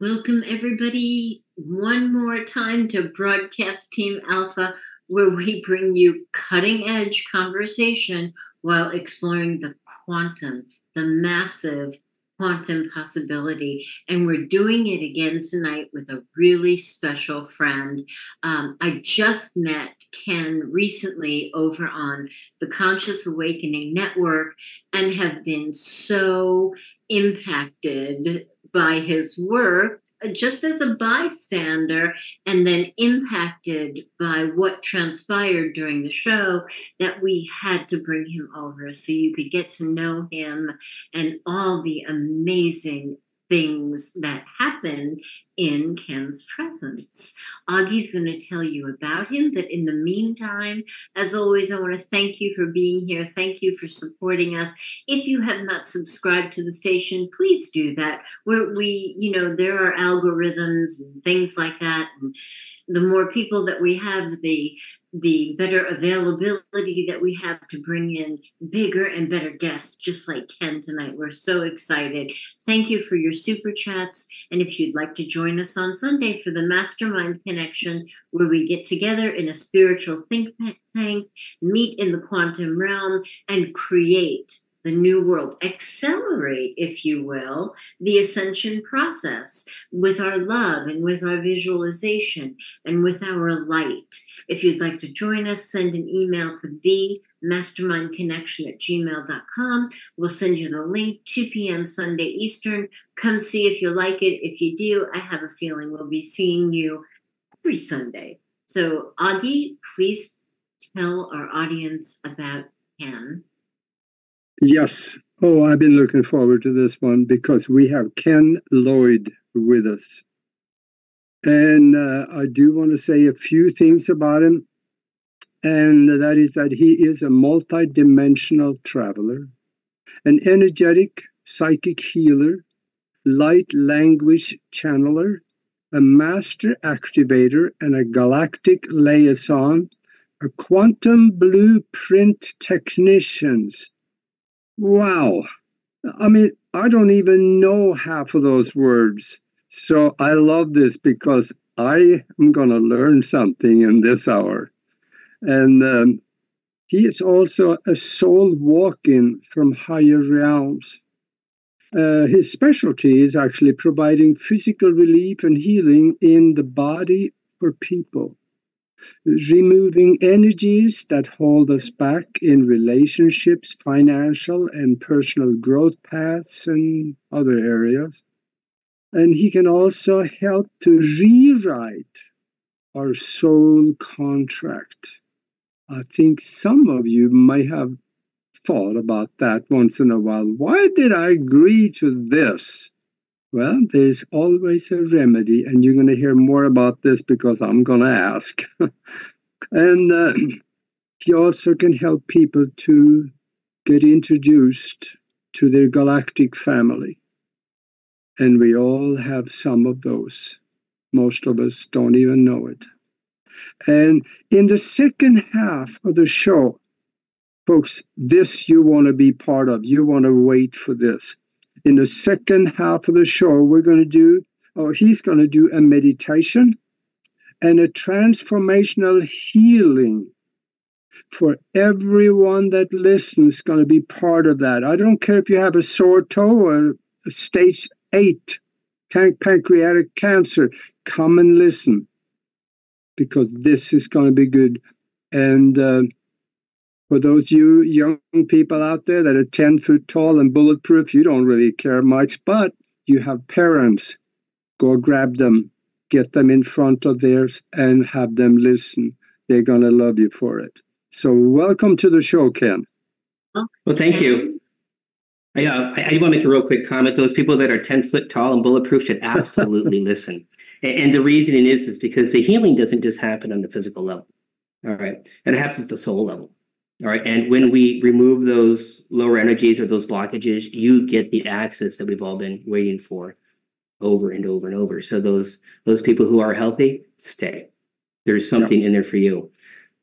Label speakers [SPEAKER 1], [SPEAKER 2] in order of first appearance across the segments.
[SPEAKER 1] Welcome, everybody, one more time to Broadcast Team Alpha, where we bring you cutting edge conversation while exploring the quantum, the massive quantum possibility. And we're doing it again tonight with a really special friend. Um, I just met Ken recently over on the Conscious Awakening Network and have been so impacted by his work just as a bystander and then impacted by what transpired during the show that we had to bring him over. So you could get to know him and all the amazing things that happen in Ken's presence. Augie's going to tell you about him, but in the meantime, as always, I want to thank you for being here. Thank you for supporting us. If you have not subscribed to the station, please do that. Where we, you know, there are algorithms and things like that. And the more people that we have, the the better availability that we have to bring in bigger and better guests, just like Ken tonight. We're so excited. Thank you for your super chats. And if you'd like to join us on Sunday for the Mastermind Connection, where we get together in a spiritual think tank, meet in the quantum realm, and create the new world, accelerate, if you will, the ascension process with our love and with our visualization and with our light. If you'd like to join us, send an email to the mastermindconnection at gmail.com. We'll send you the link, 2 p.m. Sunday Eastern. Come see if you like it. If you do, I have a feeling we'll be seeing you every Sunday. So, Augie, please tell our audience about Ken.
[SPEAKER 2] Yes. Oh, I've been looking forward to this one because we have Ken Lloyd with us. And uh, I do want to say a few things about him. And that is that he is a multi-dimensional traveler, an energetic psychic healer, light language channeler, a master activator, and a galactic liaison, a quantum blueprint technicians. Wow. I mean, I don't even know half of those words. So I love this because I am going to learn something in this hour. And um, he is also a soul walking from higher realms. Uh, his specialty is actually providing physical relief and healing in the body for people, removing energies that hold us back in relationships, financial and personal growth paths, and other areas and he can also help to rewrite our soul contract. I think some of you might have thought about that once in a while. Why did I agree to this? Well, there's always a remedy, and you're going to hear more about this because I'm going to ask. and uh, he also can help people to get introduced to their galactic family. And we all have some of those. Most of us don't even know it. And in the second half of the show, folks, this you want to be part of. You want to wait for this. In the second half of the show, we're going to do, or he's going to do a meditation and a transformational healing for everyone that listens going to be part of that. I don't care if you have a sore toe or stage eight pancreatic cancer. Come and listen because this is going to be good. And uh, for those you young people out there that are 10 foot tall and bulletproof, you don't really care much, but you have parents. Go grab them, get them in front of theirs, and have them listen. They're going to love you for it. So, welcome to the show, Ken.
[SPEAKER 3] Well, thank you. I, uh, I, I want to make a real quick comment. Those people that are 10 foot tall and bulletproof should absolutely listen. And, and the reasoning is, is because the healing doesn't just happen on the physical level. All right. It happens at the soul level. All right. And when we remove those lower energies or those blockages, you get the access that we've all been waiting for over and over and over. So those those people who are healthy, stay. There's something in there for you.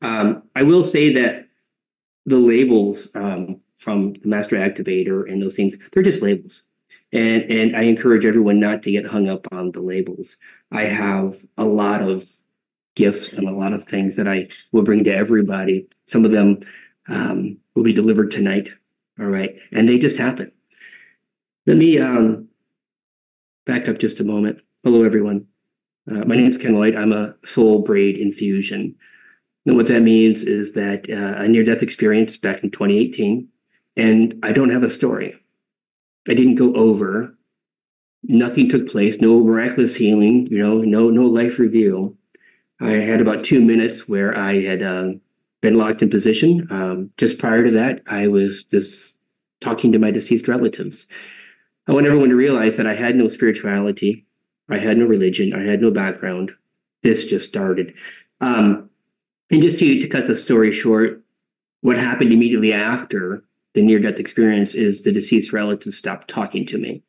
[SPEAKER 3] Um, I will say that the labels um, from the master activator and those things, they're just labels. And and I encourage everyone not to get hung up on the labels. I have a lot of gifts and a lot of things that I will bring to everybody. Some of them um, will be delivered tonight. All right. And they just happen. Let me um, back up just a moment. Hello, everyone. Uh, my name is Ken Lloyd. I'm a soul braid infusion. And what that means is that uh, a near death experience back in 2018, and I don't have a story. I didn't go over. Nothing took place. No miraculous healing. You know, no no life review. I had about two minutes where I had uh, been locked in position. Um, just prior to that, I was just talking to my deceased relatives. I want everyone to realize that I had no spirituality. I had no religion. I had no background. This just started. Um, and just to, to cut the story short, what happened immediately after the near death experience is the deceased relatives stopped talking to me.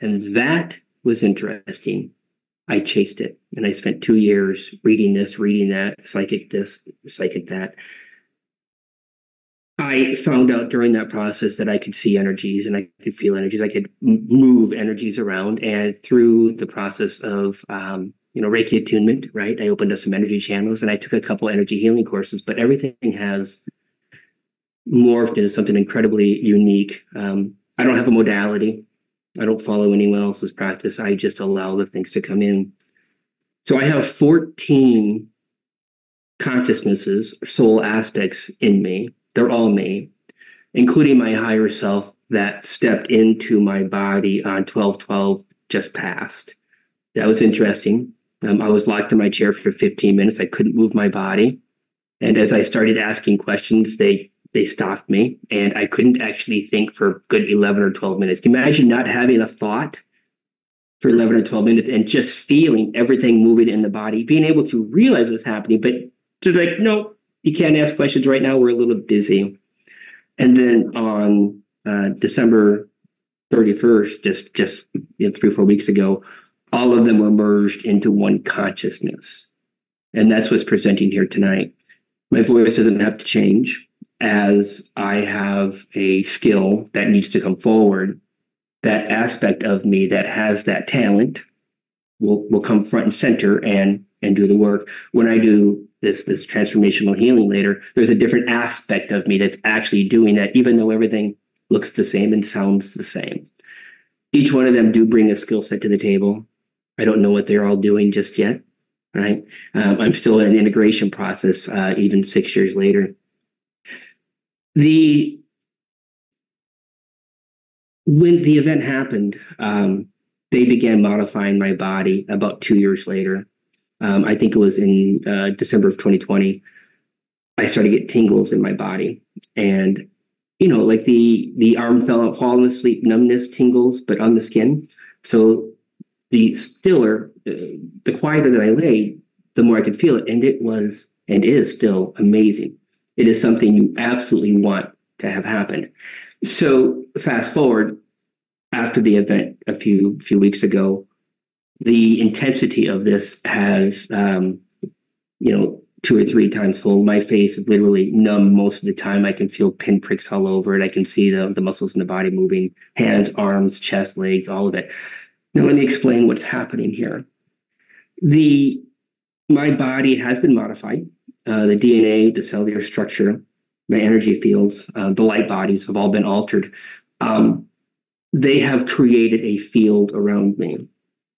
[SPEAKER 3] And that was interesting. I chased it and I spent two years reading this, reading that, psychic this, psychic that. I found out during that process that I could see energies and I could feel energies. I could move energies around. And through the process of, um, you know, Reiki attunement, right? I opened up some energy channels and I took a couple energy healing courses, but everything has morphed into something incredibly unique. Um, I don't have a modality. I don't follow anyone else's practice. I just allow the things to come in. So I have 14 consciousnesses, soul aspects in me they're all me, including my higher self that stepped into my body on 1212 just passed. That was interesting. Um, I was locked in my chair for 15 minutes. I couldn't move my body. And as I started asking questions, they they stopped me and I couldn't actually think for good 11 or 12 minutes. Can you imagine not having a thought for 11 or 12 minutes and just feeling everything moving in the body, being able to realize what's happening, but to like, no, you can't ask questions right now. We're a little busy. And then on uh, December 31st, just just you know, three or four weeks ago, all of them were merged into one consciousness. And that's what's presenting here tonight. My voice doesn't have to change as I have a skill that needs to come forward. That aspect of me that has that talent will, will come front and center and and do the work. When I do this this transformational healing later, there's a different aspect of me that's actually doing that, even though everything looks the same and sounds the same. Each one of them do bring a skill set to the table. I don't know what they're all doing just yet, right? Um, I'm still in an integration process, uh, even six years later. The when the event happened, um, they began modifying my body about two years later um, I think it was in uh, December of 2020, I started to get tingles in my body. And, you know, like the the arm fell out, falling asleep numbness tingles, but on the skin. So the stiller, uh, the quieter that I lay, the more I could feel it. And it was and is still amazing. It is something you absolutely want to have happen. So fast forward after the event a few few weeks ago, the intensity of this has, um, you know, two or three times full. My face is literally numb most of the time. I can feel pinpricks all over it. I can see the, the muscles in the body moving, hands, arms, chest, legs, all of it. Now let me explain what's happening here. The my body has been modified. Uh, the DNA, the cellular structure, my energy fields, uh, the light bodies have all been altered. Um, they have created a field around me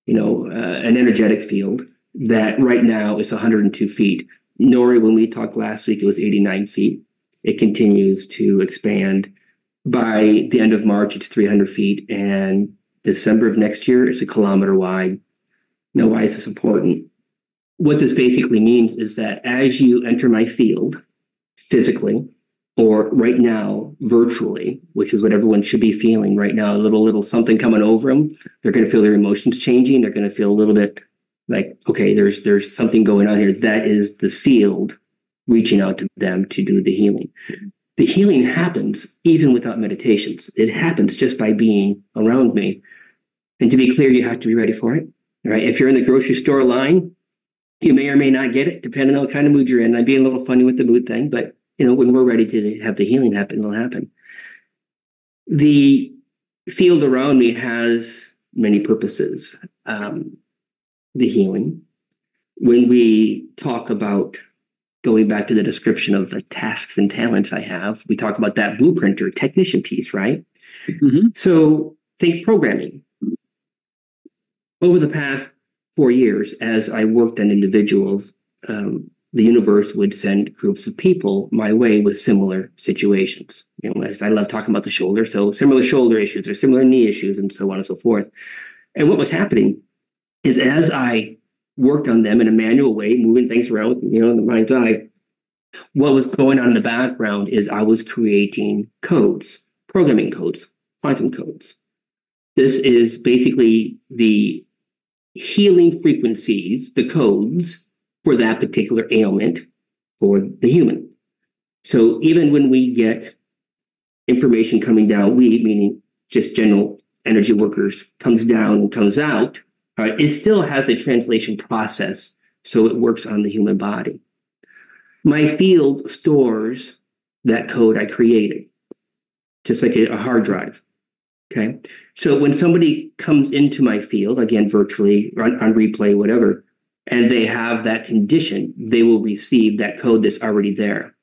[SPEAKER 3] you know, uh, an energetic field that right now is 102 feet. Nori, when we talked last week, it was 89 feet. It continues to expand. By the end of March, it's 300 feet, and December of next year, it's a kilometer wide. Now, why is this important? What this basically means is that as you enter my field physically, or right now virtually, which is what everyone should be feeling right now, a little little something coming over them. They're going to feel their emotions changing. They're going to feel a little bit like, okay, there's there's something going on here. That is the field reaching out to them to do the healing. The healing happens even without meditations. It happens just by being around me. And to be clear, you have to be ready for it. Right? If you're in the grocery store line, you may or may not get it, depending on what kind of mood you're in. I'm being a little funny with the mood thing, but you know, when we're ready to have the healing happen, it'll happen. The field around me has many purposes. Um, the healing. When we talk about going back to the description of the tasks and talents I have, we talk about that blueprint or technician piece, right?
[SPEAKER 2] Mhm.
[SPEAKER 3] So think programming. Over the past four years, as I worked on individuals, um, the universe would send groups of people my way with similar situations. You know, as I love talking about the shoulder, so similar shoulder issues or similar knee issues, and so on and so forth. And what was happening is as I worked on them in a manual way, moving things around, you know, in the mind's eye, what was going on in the background is I was creating codes, programming codes, quantum codes. This is basically the healing frequencies, the codes for that particular ailment for the human. So even when we get information coming down, we, meaning just general energy workers, comes down and comes out, right, it still has a translation process, so it works on the human body. My field stores that code I created, just like a hard drive. Okay. So when somebody comes into my field, again, virtually on, on replay, whatever, and they have that condition, they will receive that code that's already there.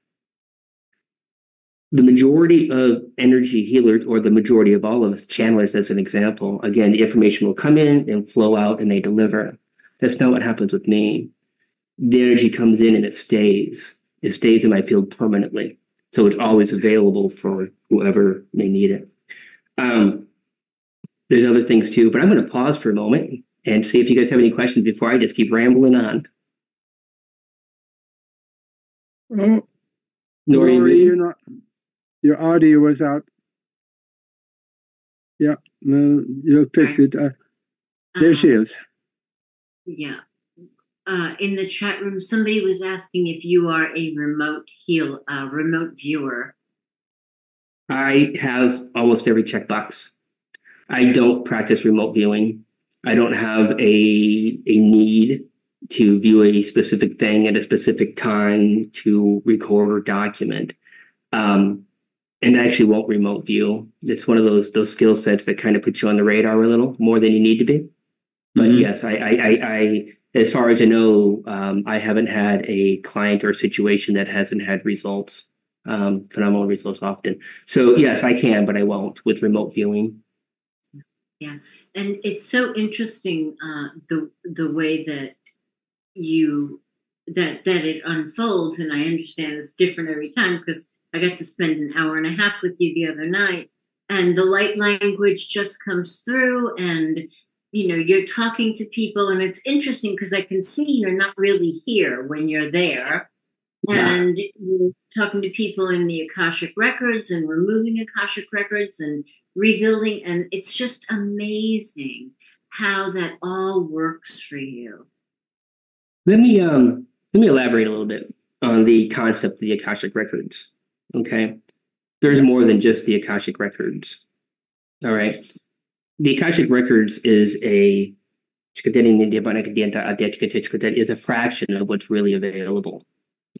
[SPEAKER 3] The majority of energy healers, or the majority of all of us channelers, as an example, again, the information will come in and flow out and they deliver. That's not what happens with me. The energy comes in and it stays. It stays in my field permanently. So it's always available for whoever may need it. Um, there's other things too, but I'm going to pause for a moment and see if you guys have any questions before I just keep rambling on.
[SPEAKER 2] Oh,
[SPEAKER 3] Nori,
[SPEAKER 2] Lori, you're not, your audio was out. Yeah, no, you'll fix it. Uh, there she is.
[SPEAKER 1] Yeah. Uh, in the chat room, somebody was asking if you are a remote heal, uh, remote viewer.
[SPEAKER 3] I have almost every checkbox. I don't practice remote viewing. I don't have a a need to view a specific thing at a specific time to record or document. Um, and I actually won't remote view. It's one of those those skill sets that kind of put you on the radar a little more than you need to be. But
[SPEAKER 2] Mhm.
[SPEAKER 3] yes, I, I, I, I, as far as I know, um, I haven't had a client or situation that hasn't had results, um, phenomenal results often. So yes, I can, but I won't with remote viewing.
[SPEAKER 1] Yeah, and it's so interesting uh, the the way that you that that it unfolds and i understand it's different every time because i got to spend an hour and a half with you the other night and the light language just comes through and you know you're talking to people and it's interesting because i can see you're not really here when you're there
[SPEAKER 3] Yeah.
[SPEAKER 1] and you're talking to people in the akashic records and removing akashic records and rebuilding and it's just amazing how that all works for you
[SPEAKER 3] Let me um let me elaborate a little bit on the concept of the Akashic records. Okay. There's more than just the Akashic records. All right. The Akashic records is a is a fraction of what's really available.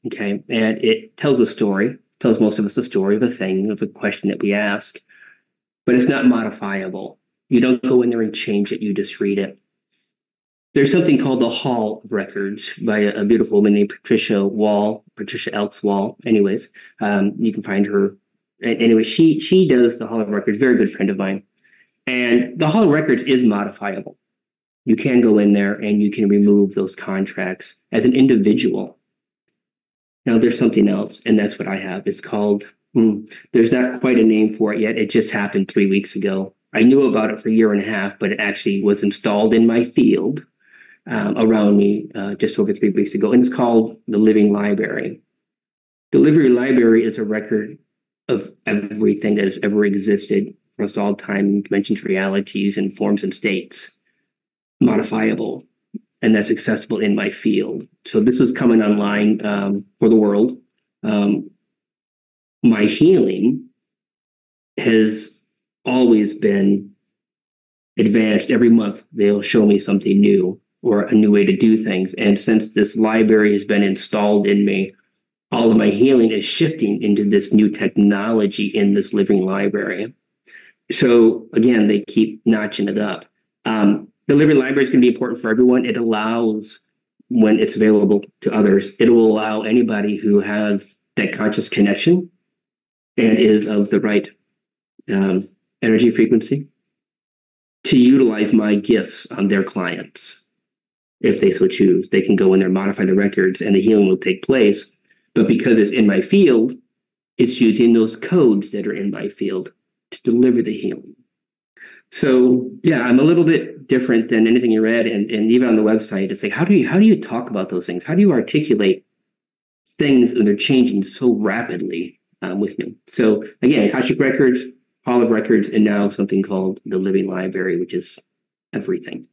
[SPEAKER 3] Okay. And it tells a story, tells most of us a story of a thing, of a question that we ask, but it's not modifiable. You don't go in there and change it, you just read it there's something called the Hall of Records by a, beautiful woman named Patricia Wall, Patricia Elks Wall. Anyways, um, you can find her. Anyway, she she does the Hall of Records. Very good friend of mine, and the Hall of Records is modifiable. You can go in there and you can remove those contracts as an individual. Now there's something else, and that's what I have. It's called. hmm, there's not quite a name for it yet. It just happened three weeks ago. I knew about it for a year and a half, but it actually was installed in my field um, around me uh, just over three weeks ago, and it's called the Living Library. The Living Library is a record of everything that has ever existed across all time, dimensions, realities, and forms and states, modifiable, and that's accessible in my field. So this is coming online um, for the world. Um, my healing has always been advanced every month. They'll show me something new or a new way to do things. And since this library has been installed in me, all of my healing is shifting into this new technology in this living library. so again, they keep notching it up. Um, the living library is going to be important for everyone. It allows, when it's available to others, it will allow anybody who has that conscious connection and is of the right um, energy frequency to utilize my gifts on their clients if they so choose. They can go in there, modify the records, and the healing will take place. But because it's in my field, it's using those codes that are in my field to deliver the healing. So yeah, I'm a little bit different than anything you read, and, and even on the website, it's like how do you how do you talk about those things? How do you articulate things when they're changing so rapidly um, with me? So again, Akashic Records, Hall of Records, and now something called the Living Library, which is everything.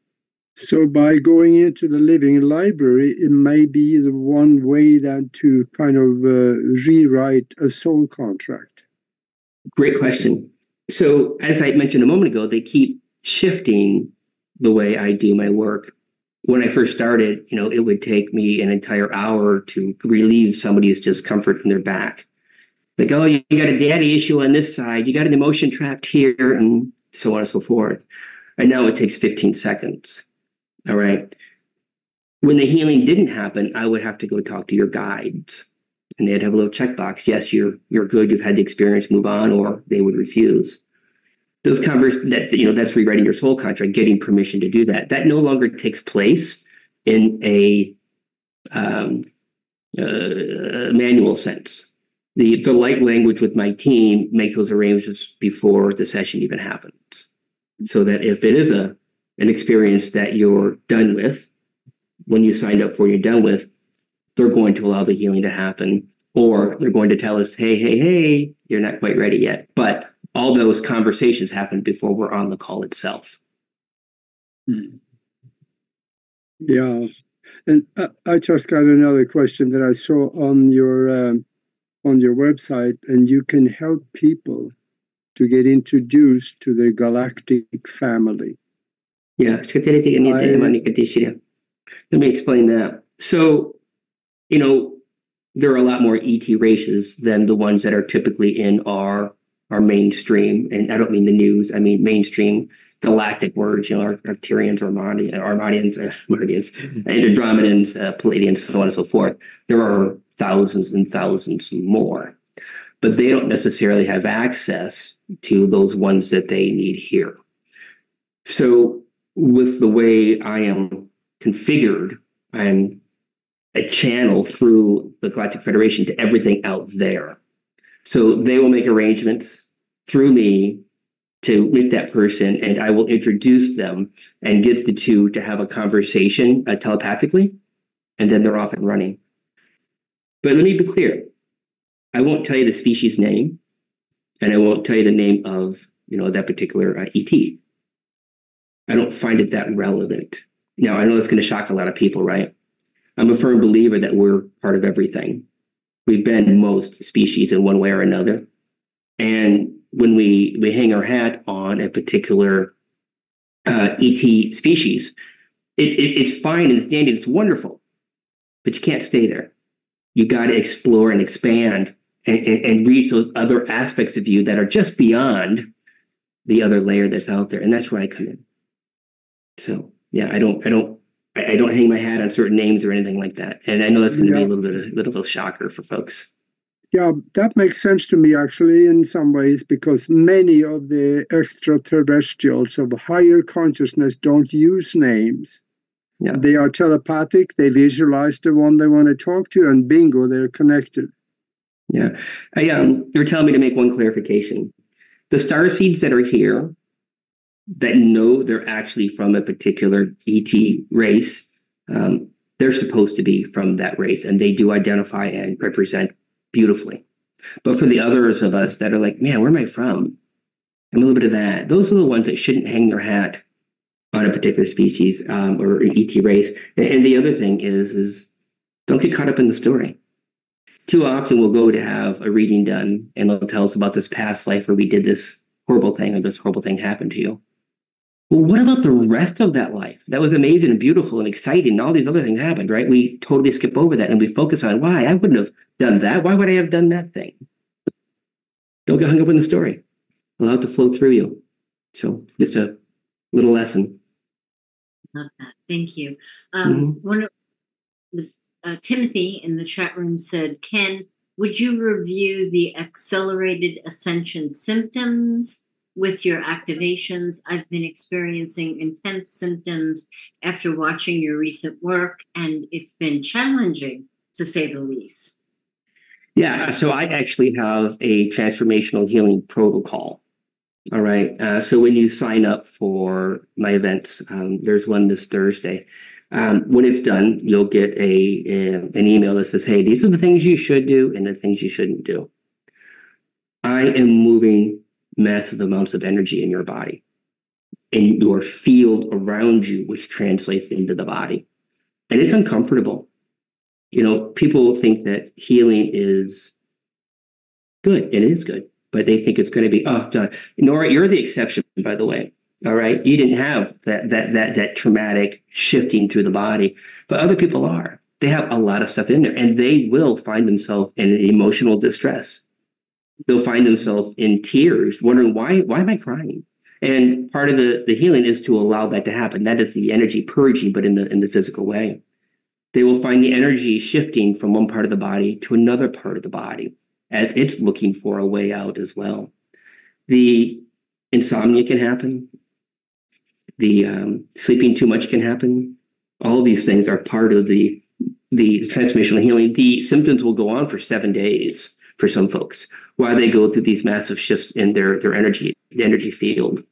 [SPEAKER 2] So by going into the living library, it may be the one way then to kind of uh, rewrite a soul contract.
[SPEAKER 3] Great question. So as I mentioned a moment ago, they keep shifting the way I do my work. When I first started, you know, it would take me an entire hour to relieve somebody's discomfort in their back. Like, oh, you got a daddy issue on this side, you got an emotion trapped here, and so on and so forth. And now it takes 15 seconds. All right. When the healing didn't happen, I would have to go talk to your guides. And they'd have a little checkbox. Yes, you're you're good, you've had the experience, move on, or they would refuse. Those converse that you know, that's rewriting your soul contract, getting permission to do that. That no longer takes place in a um, uh, manual sense. The the light language with my team makes those arrangements before the session even happens. So that if it is a an experience that you're done with, when you signed up for, you're done with, they're going to allow the healing to happen. Or they're going to tell us, hey, hey, hey, you're not quite ready yet. But all those conversations happen before we're on the call itself.
[SPEAKER 2] Hmm. Yeah. And I, I just got another question that I saw on your um, on your website, and you can help people to get introduced to the galactic family.
[SPEAKER 3] Yeah, let me explain that. So, you know, there are a lot more ET races than the ones that are typically in our our mainstream, and I don't mean the news. I mean mainstream galactic words. You know, Arcturians, Armadians, Armadians, Andromedans, uh, Pleiadians, so on and so forth. There are thousands and thousands more, but they don't necessarily have access to those ones that they need here. So with the way I am configured, I'm a channel through the Galactic Federation to everything out there. So they will make arrangements through me to meet that person, and I will introduce them and get the two to have a conversation uh, telepathically, and then they're off and running. But let me be clear I won't tell you the species name, and I won't tell you the name of you know that particular uh, ET. I don't find it that relevant. Now, I know that's going to shock a lot of people, right? I'm a firm believer that we're part of everything. We've been most species in one way or another. And when we, we hang our hat on a particular uh, ET species, it, it, it's fine and it's dandy, it's wonderful, but you can't stay there. You got to explore and expand and, and, and reach those other aspects of you that are just beyond the other layer that's out there. And that's where I come in. So yeah, I don't, I don't, I, I don't hang my hat on certain names or anything like that. And I know that's going to yeah. be a little bit, a little bit of a shocker for folks.
[SPEAKER 2] Yeah, that makes sense to me actually in some ways because many of the extraterrestrials of higher consciousness don't use names. Yeah. They are telepathic, they visualize the one they want to talk to, and bingo, they're connected.
[SPEAKER 3] Yeah. I, um, they're telling me to make one clarification. The star seeds that are here that know they're actually from a particular ET race, um, they're supposed to be from that race and they do identify and represent beautifully. But for the others of us that are like, man, where am I from? I'm a little bit of that. Those are the ones that shouldn't hang their hat on a particular species um, or ET race. And the other thing is, is don't get caught up in the story. Too often we'll go to have a reading done and they'll tell us about this past life where we did this horrible thing or this horrible thing happened to you. Well, what about the rest of that life? That was amazing and beautiful and exciting. And all these other things happened, right? We totally skip over that and we focus on why I wouldn't have done that. Why would I have done that thing? Don't get hung up in the story. Allow it to flow through you. So just a little lesson.
[SPEAKER 1] Love that. Thank you. Um, One of the uh, Timothy in the chat room said, "Ken, would you review the accelerated ascension symptoms with your activations? I've been experiencing intense symptoms after watching your recent work, and it's been challenging to say the least."
[SPEAKER 3] Yeah, so I actually have a transformational healing protocol. All right. Uh, so when you sign up for my events, um, there's one this Thursday. Um, when it's done, you'll get a, a an email that says, "Hey, these are the things you should do and the things you shouldn't do." I am moving massive amounts of energy in your body, in your field around you, which translates into the body, and it's uncomfortable. You know, people think that healing is good. And it is good but they think it's going to be oh done. Nora, you're the exception, by the way. All right, you didn't have that that that that traumatic shifting through the body, but other people are. They have a lot of stuff in there, and they will find themselves in emotional distress. They'll find themselves in tears, wondering why why am I crying? And part of the the healing is to allow that to happen. That is the energy purging, but in the in the physical way. They will find the energy shifting from one part of the body to another part of the body as it's looking for a way out as well. The insomnia can happen. The um, sleeping too much can happen. All these things are part of the the transformational healing. The symptoms will go on for seven days for some folks while they go through these massive shifts in their their energy energy field.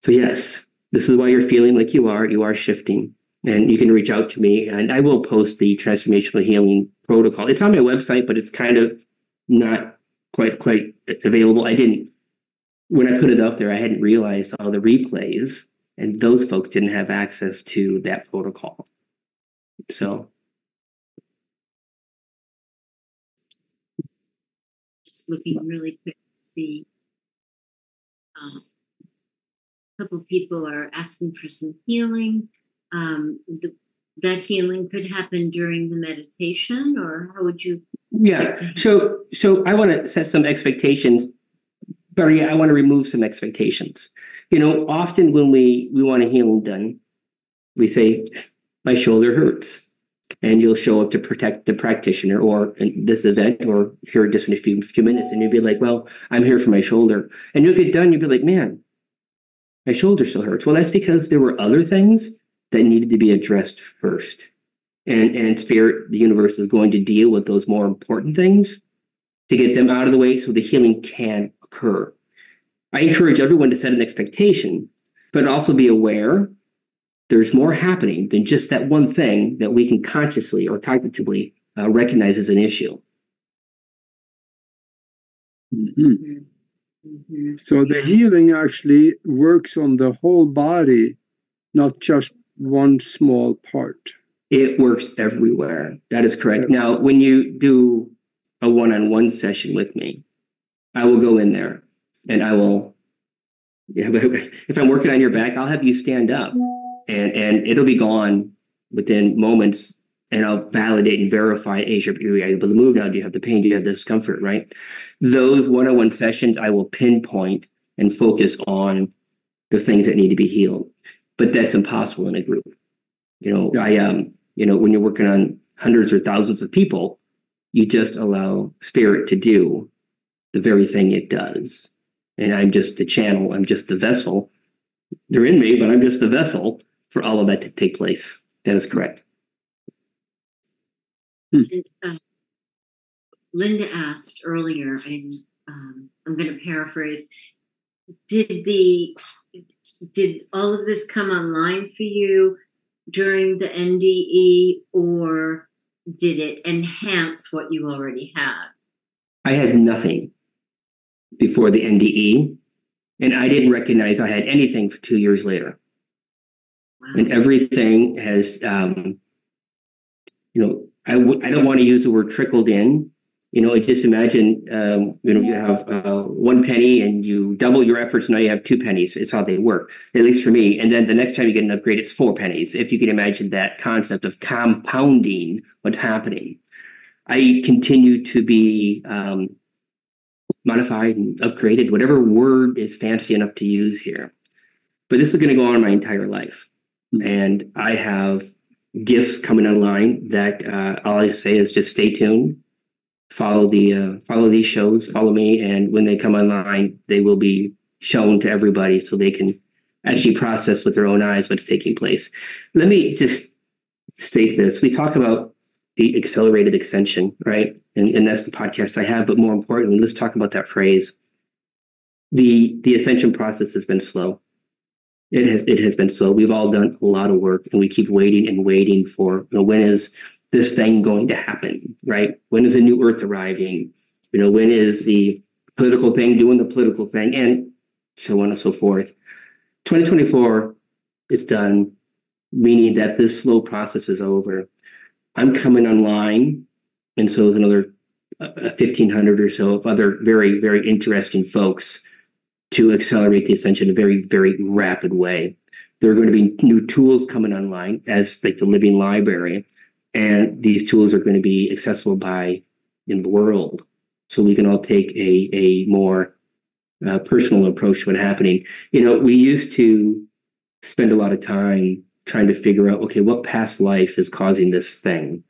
[SPEAKER 3] So yes, this is why you're feeling like you are. You are shifting and you can reach out to me and I will post the transformational healing protocol. It's on my website, but it's kind of not quite quite available. I didn't when I put it up there, I hadn't realized all the replays, and those folks didn't have access to that protocol. So
[SPEAKER 1] just looking really quick to see. Um, a couple people are asking for some healing um, the, that healing could happen during the meditation, or how would you?
[SPEAKER 3] Yeah. So, so I want to set some expectations, but yeah, I want to remove some expectations. You know, often when we we want a healing done, we say, "My shoulder hurts." And you'll show up to protect the practitioner or this event or here just in a few few minutes and you'll be like well i'm here for my shoulder and you'll get done you'll be like man my shoulder still hurts well that's because there were other things that needed to be addressed first. And, and spirit, the universe is going to deal with those more important things to get them out of the way so the healing can occur. I encourage everyone to set an expectation, but also be aware there's more happening than just that one thing that we can consciously or cognitively uh, recognize as an issue.
[SPEAKER 2] Mm-hmm. Mm-hmm. So the healing actually works on the whole body, not just one small part.
[SPEAKER 3] It works everywhere. That is correct. Now, when you do a one on one session with me, I will go in there and I will, yeah, if I'm working on your back, I'll have you stand up and, and it'll be gone within moments and I'll validate and verify, hey, you're able to move now. Do you have the pain? Do you have the discomfort? Right. Those one on one sessions, I will pinpoint and focus on the things that need to be healed but that's impossible in a group. You know, yeah. I um, you know, when you're working on hundreds or thousands of people, you just allow spirit to do the very thing it does. And I'm just the channel, I'm just the vessel. They're in me, but I'm just the vessel for all of that to take place. That is correct.
[SPEAKER 1] Hmm. And, uh, Linda asked earlier, and um, I'm going to paraphrase did the did all of this come online for you during the NDE or did it enhance what you already had?
[SPEAKER 3] I had nothing before the NDE, and I didn't recognize I had anything for two years later. And everything has, um, you know, I w- I don't want to use the word trickled in you know, just imagine, um, you know, you have uh, one penny and you double your efforts. Now you have two pennies. It's how they work, at least for me. And then the next time you get an upgrade, it's four pennies. If you can imagine that concept of compounding what's happening. I continue to be um, modified and upgraded, whatever word is fancy enough to use here. But this is going to go on my entire life. And I have gifts coming online that uh, all I say is just stay tuned, follow the uh, follow these shows, follow me, and when they come online, they will be shown to everybody so they can actually process with their own eyes what's taking place. Let me just state this: we talk about the accelerated ascension, right? And, and that's the podcast I have. But more importantly, let's talk about that phrase. The the ascension process has been slow. It has it has been slow. We've all done a lot of work, and we keep waiting and waiting for you know when is this thing going to happen, right? When is a new Earth arriving? You know, when is the political thing doing the political thing, and so on and so forth. 2024 is done, meaning that this slow process is over. I'm coming online, and so is another uh, 1,500 or so of other very, very interesting folks to accelerate the ascension in a very, very rapid way. There are going to be new tools coming online as like the living library, and these tools are going to be accessible by in the world, so we can all take a a more uh, personal approach to what's happening. You know, we used to spend a lot of time trying to figure out, okay, what past life is causing this thing?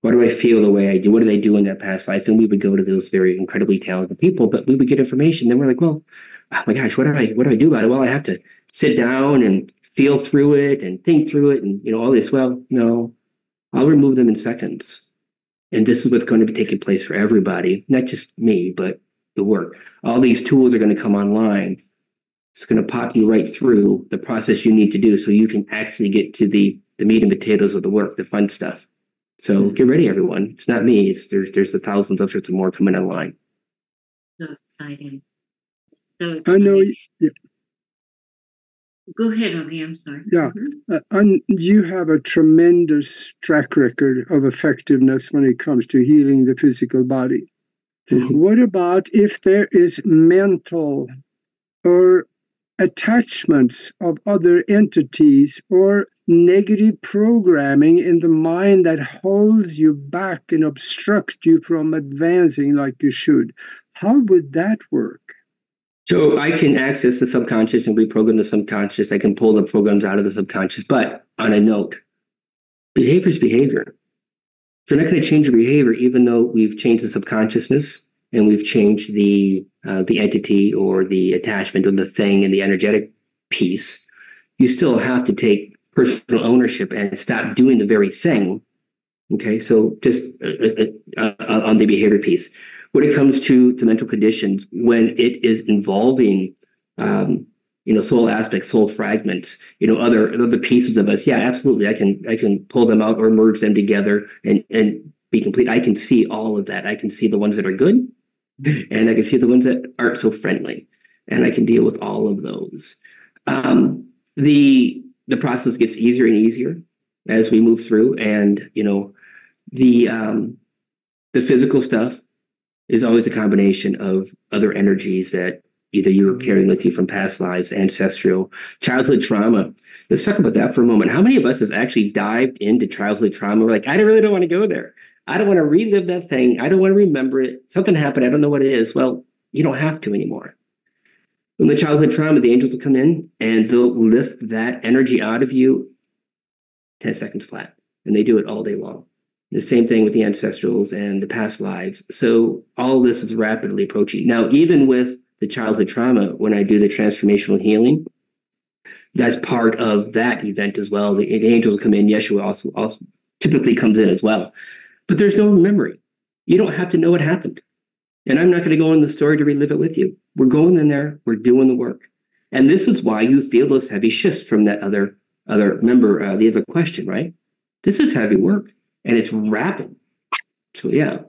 [SPEAKER 3] Why do I feel the way I do? What did I do in that past life? And we would go to those very incredibly talented people, but we would get information. Then we're like, well, oh my gosh, what do I what do I do about it? Well, I have to sit down and feel through it and think through it and you know all this. Well, no, I'll remove them in seconds. And this is what's going to be taking place for everybody, not just me, but the work. All these tools are going to come online it's going to pop you right through the process you need to do so you can actually get to the the meat and potatoes of the work, the fun stuff. So mm-hmm. get ready, everyone. It's not me. It's there's there's the thousands of sorts of more coming online.
[SPEAKER 1] So exciting. So.
[SPEAKER 2] I know. Yeah.
[SPEAKER 1] Go ahead, Obi. I'm sorry.
[SPEAKER 2] Yeah, mm-hmm. uh, and you have a tremendous track record of effectiveness when it comes to healing the physical body. Mm-hmm. What about if there is mental or attachments of other entities or negative programming in the mind that holds you back and obstructs you from advancing like you should. How would that work?
[SPEAKER 3] So I can access the subconscious and reprogram the subconscious. I can pull the programs out of the subconscious. But on a note, behavior is behavior. So you're not going to change your behavior, even though we've changed the subconsciousness and we've changed the uh, the entity or the attachment or the thing and the energetic piece, you still have to take personal ownership and stop doing the very thing. Okay, so just uh, uh, uh, on the behavior piece, when it comes to to mental conditions, when it is involving, um, you know, soul aspects, soul fragments, you know, other other pieces of us, yeah, absolutely, I can I can pull them out or merge them together and and be complete. I can see all of that. I can see the ones that are good and I can see the ones that aren't so friendly, and I can deal with all of those. Um, the the process gets easier and easier as we move through, and you know, the um, the physical stuff is always a combination of other energies that either you were mm-hmm. carrying with you from past lives, ancestral, childhood trauma. Let's talk about that for a moment. How many of us has actually dived into childhood trauma? We're like, I really don't want to go there. I don't want to relive that thing. I don't want to remember it. Something happened. I don't know what it is. Well, you don't have to anymore. When the childhood trauma, the angels will come in and they'll lift that energy out of you 10 seconds flat. And they do it all day long. The same thing with the ancestrals and the past lives. So all this is rapidly approaching. Now, even with the childhood trauma, when I do the transformational healing, that's part of that event as well. The, the angels come in. Yeshua also, also typically comes in as well but there's no memory. You don't have to know what happened. And I'm not going to go in the story to relive it with you. We're going in there, we're doing the work. And this is why you feel those heavy shifts from that other, other, remember uh, the other question, right? This is heavy work and it's rapid. So, yeah.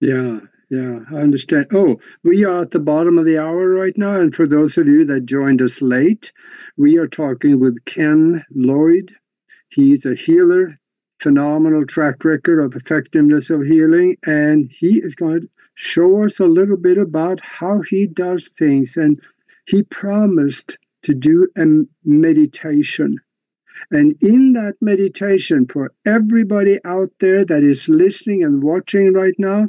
[SPEAKER 2] Yeah, yeah, I understand. Oh, we are at the bottom of the hour right now. And for those of you that joined us late, we are talking with Ken Lloyd. He's a healer, phenomenal track record of effectiveness of healing, and he is going to show us a little bit about how he does things. And he promised to do a meditation. And in that meditation, for everybody out there that is listening and watching right now,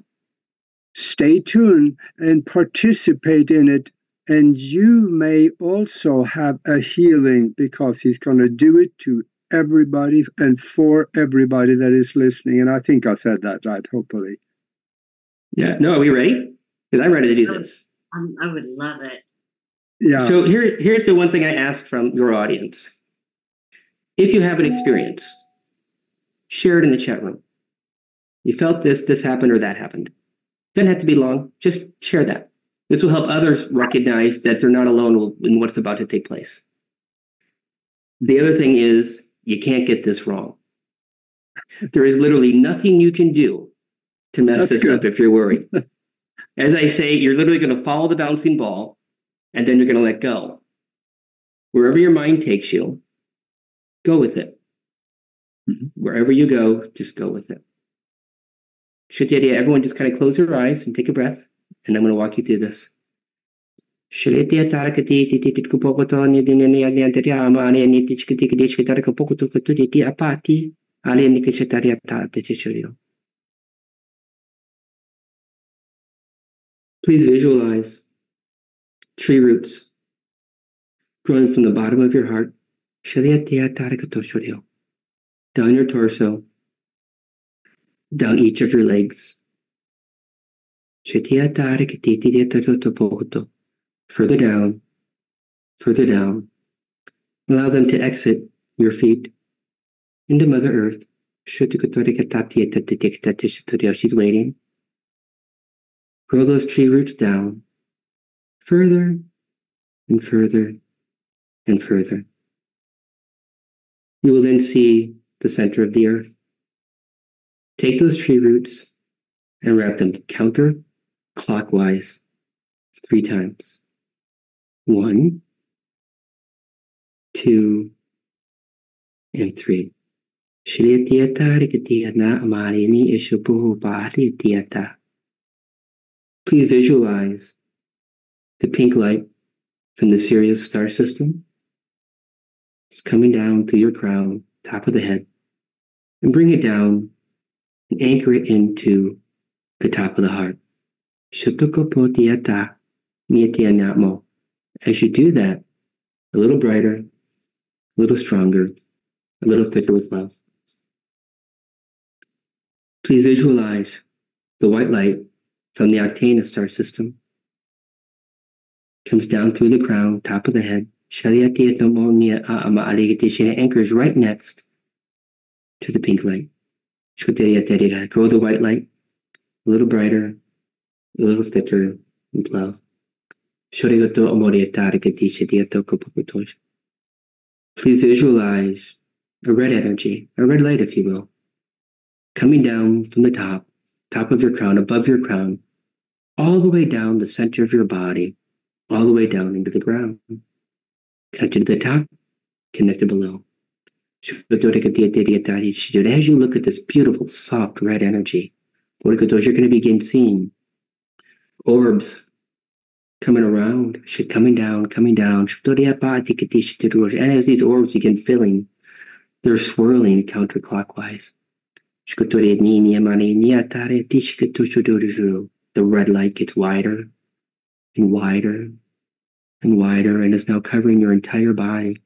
[SPEAKER 2] stay tuned and participate in it. And you may also have a healing because he's going to do it to everybody and for everybody that is listening. And I think I said that right, hopefully.
[SPEAKER 3] Yeah. No, are we ready? Because I'm ready to do this.
[SPEAKER 1] Um, I would love it.
[SPEAKER 2] Yeah.
[SPEAKER 3] So here, here's the one thing I ask from your audience. If you have an experience, share it in the chat room. You felt this, this happened, or that happened. Doesn't have to be long. Just share that. This will help others recognize that they're not alone in what's about to take place. The other thing is you can't get this wrong. There is literally nothing you can do to mess
[SPEAKER 2] That's
[SPEAKER 3] this
[SPEAKER 2] good.
[SPEAKER 3] up if you're worried. As I say, you're literally going to follow the bouncing ball and then you're going to let go. Wherever your mind takes you, go with it.
[SPEAKER 2] Mhm.
[SPEAKER 3] Wherever you go, just go with it. Should the idea, everyone just kind of close your eyes and take a breath, and I'm going to walk you through this. Tarakati tichichurio. Please visualize tree roots growing from the bottom of your heart, Shaletia tarakatoshurio, down your torso, down each of your legs. Shatia tarakati titi tatotopokoto further down, further down. Allow them to exit your feet into Mother Earth. She's waiting. Grow those tree roots down further and further and further. You will then see the center of the earth. Take those tree roots and wrap them counter clockwise three times. One, two, and three. Please visualize the pink light from the Sirius star system. Coming down through your crown, top of the head, and bring it down and anchor it into the top of the heart. As you do that, a little brighter, a little stronger, a little thicker with love. Please visualize the white light from the Octana star system. Comes down through the crown, top of the head. Anchors right next to the pink light. Grow the white light a little brighter, a little thicker with love. Please visualize a red energy, a red light, if you will, coming down from the top, top of your crown, above your crown, all the way down the center of your body, all the way down into the ground. Connected to the top, connected below. As you look at this beautiful, soft red energy, you're going to begin seeing orbs coming around, coming down, coming down. And as these orbs begin filling, they're swirling counterclockwise. The red light gets wider and wider and wider and is now covering your entire body.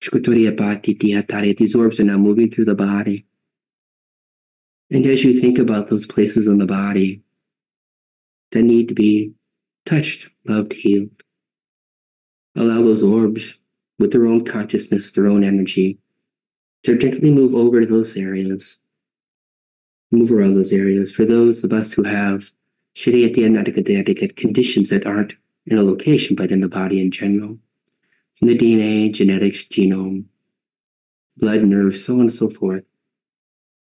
[SPEAKER 3] These orbs are now moving through the body. And as you think about those places on the body that need to be touched, loved, healed, allow those orbs with their own consciousness, their own energy, to gently move over to those areas, move around those areas. For those of us who have conditions that aren't in a location, but in the body in general, from the DNA, genetics, genome, blood, nerves, so on and so forth,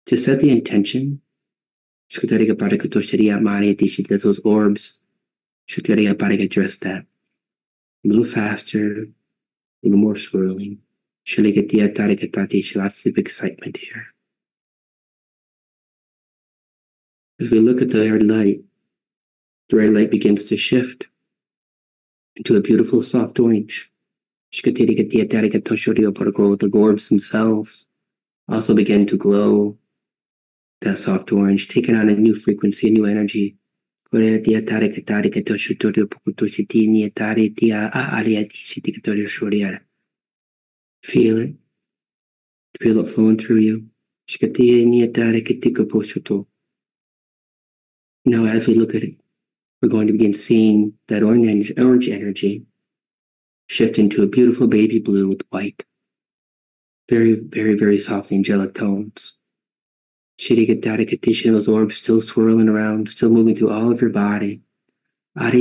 [SPEAKER 3] to set the intention. Those orbs address that. A little faster, a little more swirling. Lots of excitement here. As we look at the red light, the red light begins to shift into a beautiful soft orange. The gorbs themselves also began to glow that soft orange, taking on a new frequency, a new energy. Feel it. Feel it flowing through you. Now, as we look at it, we're going to begin seeing that orange, orange energy shift into a beautiful baby blue with white. Very, very, very soft angelic tones. Shirikatarakitisha, those orbs still swirling around, still moving through all of your body. You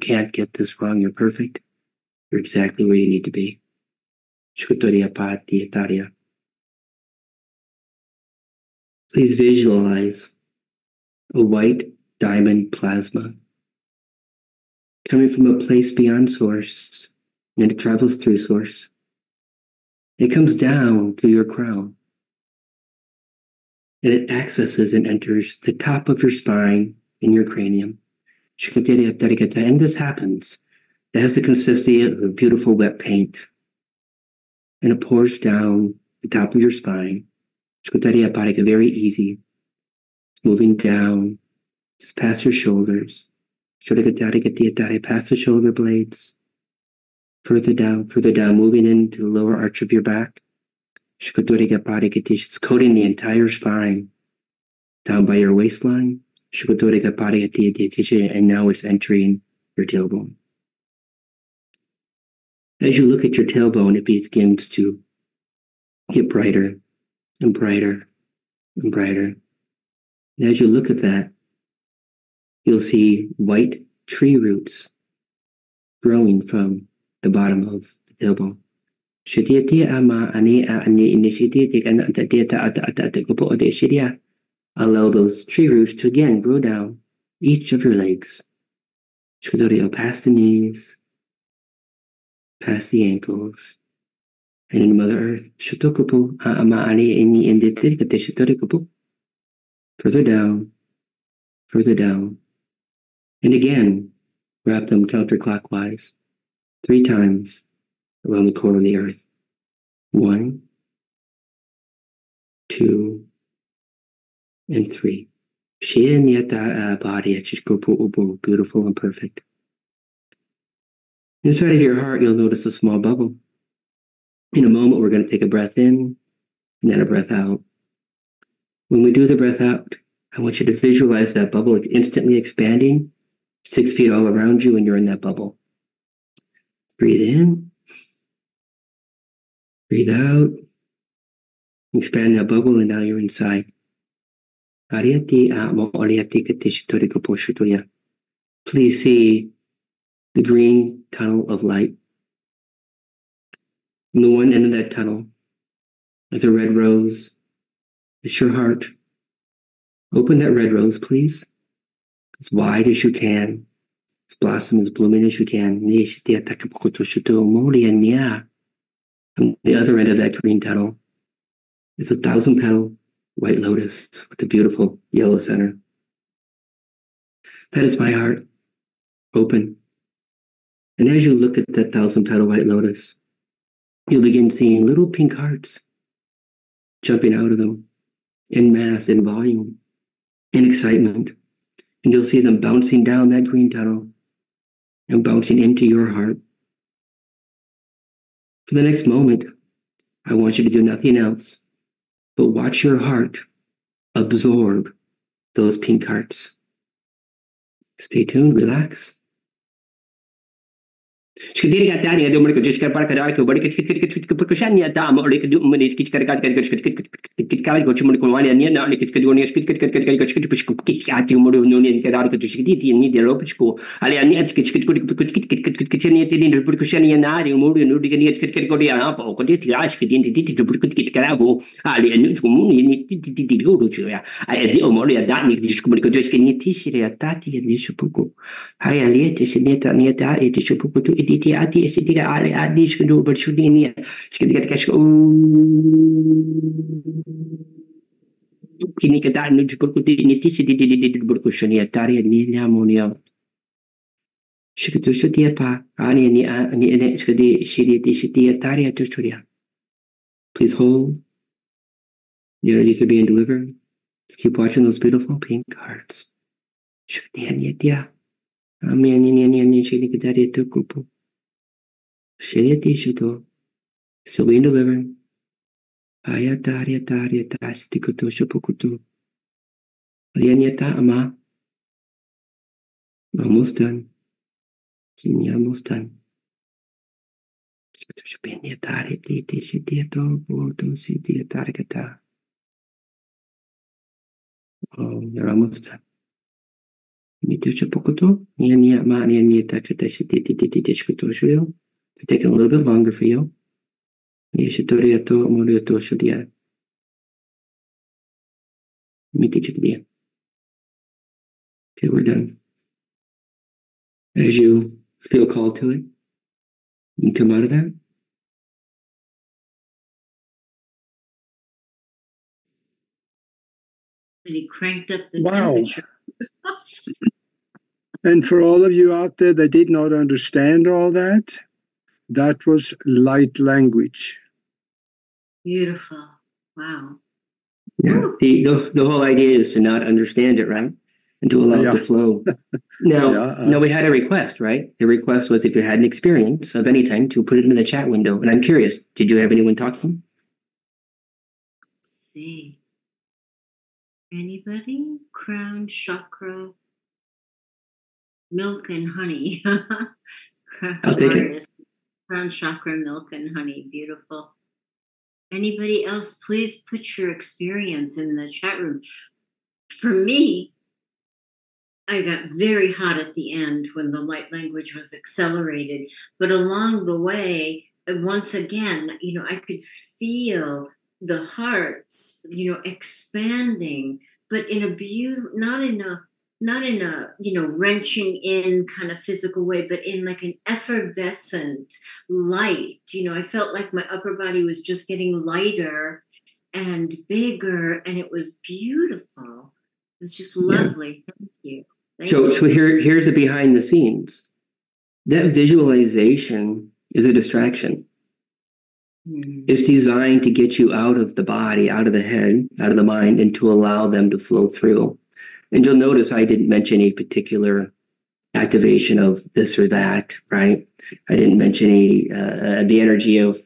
[SPEAKER 3] can't get this wrong. You're perfect. You're exactly where you need to be. Please visualize a white diamond plasma coming from a place beyond source and it travels through source. It comes down through your crown and it accesses and enters the top of your spine in your cranium. And this happens. It has the consistency of a beautiful wet paint. And it pours down the top of your spine. Very easy. Moving down, just past your shoulders. Past the shoulder blades. Further down, further down, moving into the lower arch of your back. It's coating the entire spine down by your waistline. And now it's entering your tailbone. As you look at your tailbone, it begins to get brighter and brighter and brighter. And as you look at that, you'll see white tree roots growing from the bottom of the tailbone. Allow those tree roots to again grow down each of your legs. Past the knees, past the ankles, and in Mother Earth. Further down, further down, and again wrap them counterclockwise three times around the core of the earth. One, two, and three. Sheen yet that uh, body beautiful and perfect. Inside of your heart, you'll notice a small bubble. In a moment, we're going to take a breath in and then a breath out. When we do the breath out, I want you to visualize that bubble instantly expanding six feet all around you, and you're in that bubble. Breathe in, breathe out, expand that bubble, and now you're inside. Please see the green tunnel of light. In the one end of that tunnel is a red rose. It's your heart. Open that red rose, please. As wide as you can blossom as blooming as you can. On the other end of that green petal is a thousand petal white lotus with a beautiful yellow center. That is my heart, open. And as you look at that thousand petal white lotus, you'll begin seeing little pink hearts jumping out of them in mass, in volume, in excitement. And you'll see them bouncing down that green tunnel and bouncing into your heart. For the next moment, I want you to do nothing else but watch your heart absorb those pink hearts. Stay tuned, relax. Шкидерга думали, что кар парка дарка, барка кушания там, или думали, киткар кар кар киткар кар чумули кумали, не на лик киткар не шкиткар кар кар кар шкитпушку китяти муру ну не кар дарка тушкити не делопочку, але они от киткар киткар киткар кушания на ри муру ну дик не киткар кар я на по коди тяш кидин ти ти тупуркут киткар бу, але ну чуму не ти ти ти гуру чуя, але ди омолу я да не дишкумули кодошки не тишире атати не шупуку. Ай але ти синета не да эти шупуку hati hati hati tidak ada hati sekedu bersyudi ni sekedu kata kasih kini kata anu jukurkuti ini ti sedi di di di berkusun ya tari ni nyamu ni sekedu sedi apa ani ni ni ni sekedi sedi di sedi ya tari atau please hold the energy to be delivered Let's keep watching those beautiful pink hearts. Shukdiya niya dia. Amin, ni amin, ni ni amin, ni amin, amin, amin, għattari għattu xurja please hold the energy to being delivered Just keep watching those beautiful pink hearts. Shukdianyatya. Amyanyanyanyan shinigadariyato kupu. Shayati shuto. Still being delivered. Ayata aryata aryata astikuto shupukutu. Alyanyata ama. Almost done. Kini almost done. Shuto shupanyata aryati shitiyato buto shitiyatarikata. Oh, you're almost done. Nitya Pokoto, Nia Nia Ma Nia Nia Takatashi Titi Titi Tishkuto Shuryo. They're taking a little bit longer for you. Nishitoriato Morioto Shurya. Miti Chikdiya. Okay, we're done. As you feel called to it, you can come out of that.
[SPEAKER 1] And he cranked up the
[SPEAKER 2] Wow.
[SPEAKER 1] temperature.
[SPEAKER 2] And for all of you out there that did not understand all that, that was light language.
[SPEAKER 1] Beautiful. Wow.
[SPEAKER 3] Yeah. The, the the whole idea is to not understand it, right? And to allow it to flow. Now,
[SPEAKER 2] Yeah, uh,
[SPEAKER 3] now we had a request, right? The request was if you had an experience of anything to put it in the chat window. And I'm curious, did you have anyone talking?
[SPEAKER 1] Let's see. Anybody? Crown chakra. Milk and honey.
[SPEAKER 3] I'll take it.
[SPEAKER 1] Crown chakra, milk and honey. Beautiful. Anybody else, please put your experience in the chat room. For me, I got very hot at the end when the light language was accelerated. But along the way, uh, once again, you know, I could feel the hearts, you know, expanding, but in a beautiful, not in a, not in a, you know, wrenching in kind of physical way, but in like an effervescent light. You know, I felt like my upper body was just getting lighter and bigger, and it was beautiful. It was just
[SPEAKER 3] Yeah.
[SPEAKER 1] lovely. Thank you. Thank
[SPEAKER 3] So
[SPEAKER 1] you.
[SPEAKER 3] so here here's the behind the scenes. That visualization is a distraction.
[SPEAKER 1] Hmm.
[SPEAKER 3] It's designed to get you out of the body, out of the head, out of the mind, and to allow them to flow through. And you'll notice I didn't mention any particular activation of this or that, right? I didn't mention any uh, the energy of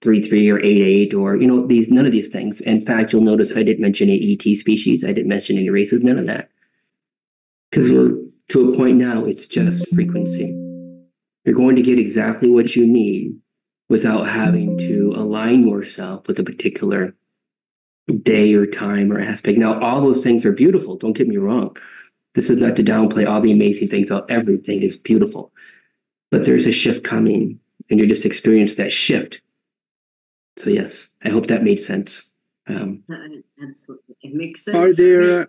[SPEAKER 3] three three or eight eight or you know these none of these things. In fact, you'll notice I didn't mention any ET species. I didn't mention any races. None of that. Because we're to a point now, it's just frequency. You're going to get exactly what you need without having to align yourself with a particular day or time or aspect. Now, all those things are beautiful. Don't get me wrong. This is not to downplay all the amazing things. All everything is beautiful, but there's a shift coming, and you just experience that shift. So yes, I hope that made sense. Um,
[SPEAKER 1] Uh, Absolutely. It makes sense.
[SPEAKER 2] Are
[SPEAKER 1] to me.
[SPEAKER 2] there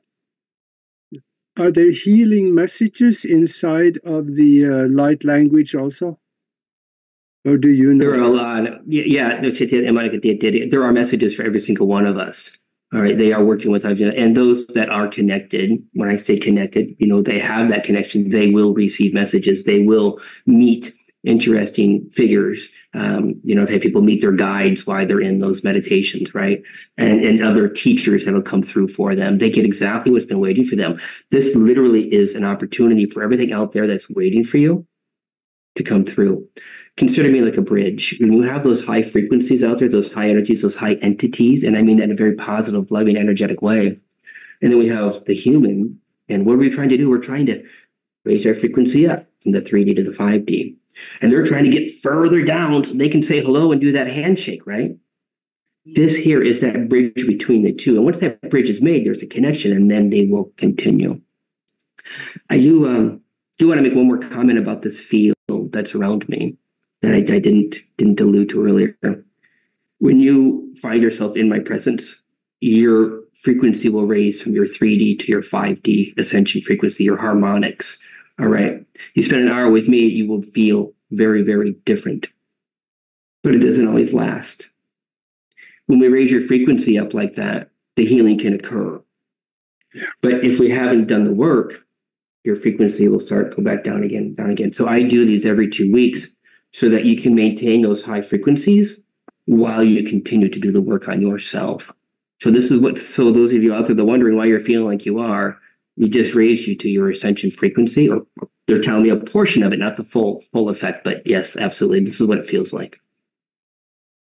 [SPEAKER 2] are there healing messages inside of the uh, light language also? Or do you know?
[SPEAKER 3] There are a lot. Of, yeah, yeah. no, shit, yeah, did- did. There are messages for every single one of us. All right, they are working with us, and those that are connected. When I say connected, you know, they have that connection. They will receive messages. They will meet interesting figures. Um, you know, I've had people meet their guides while they're in those meditations, right? And and other teachers that will come through for them. They get exactly what's been waiting for them. This literally is an opportunity for everything out there that's waiting for you to come through consider me like a bridge. When you have those high frequencies out there, those high energies, those high entities, and I mean that in a very positive, loving, energetic way. And then we have the human. And what are we trying to do? We're trying to raise our frequency up from the 3D to the 5D. And they're trying to get further down so they can say hello and do that handshake, right? This here is that bridge between the two. And once that bridge is made, there's a connection and then they will continue. I do um, do want to make one more comment about this field that's around me that I, I didn't didn't allude to earlier. When you find yourself in my presence, your frequency will raise from your 3D to your 5D ascension frequency, your harmonics. All right. You spend an hour with me, you will feel very, very different. But it doesn't always last. When we raise your frequency up like that, the healing can occur. But if we haven't done the work, your frequency will start go back down again, down again. So I do these every two weeks so that you can maintain those high frequencies while you continue to do the work on yourself. So this is what so those of you out there that are wondering why you're feeling like you are, we just raised you to your ascension frequency, or they're telling me a portion of it, not the full full effect. But yes, absolutely, this is what it feels like.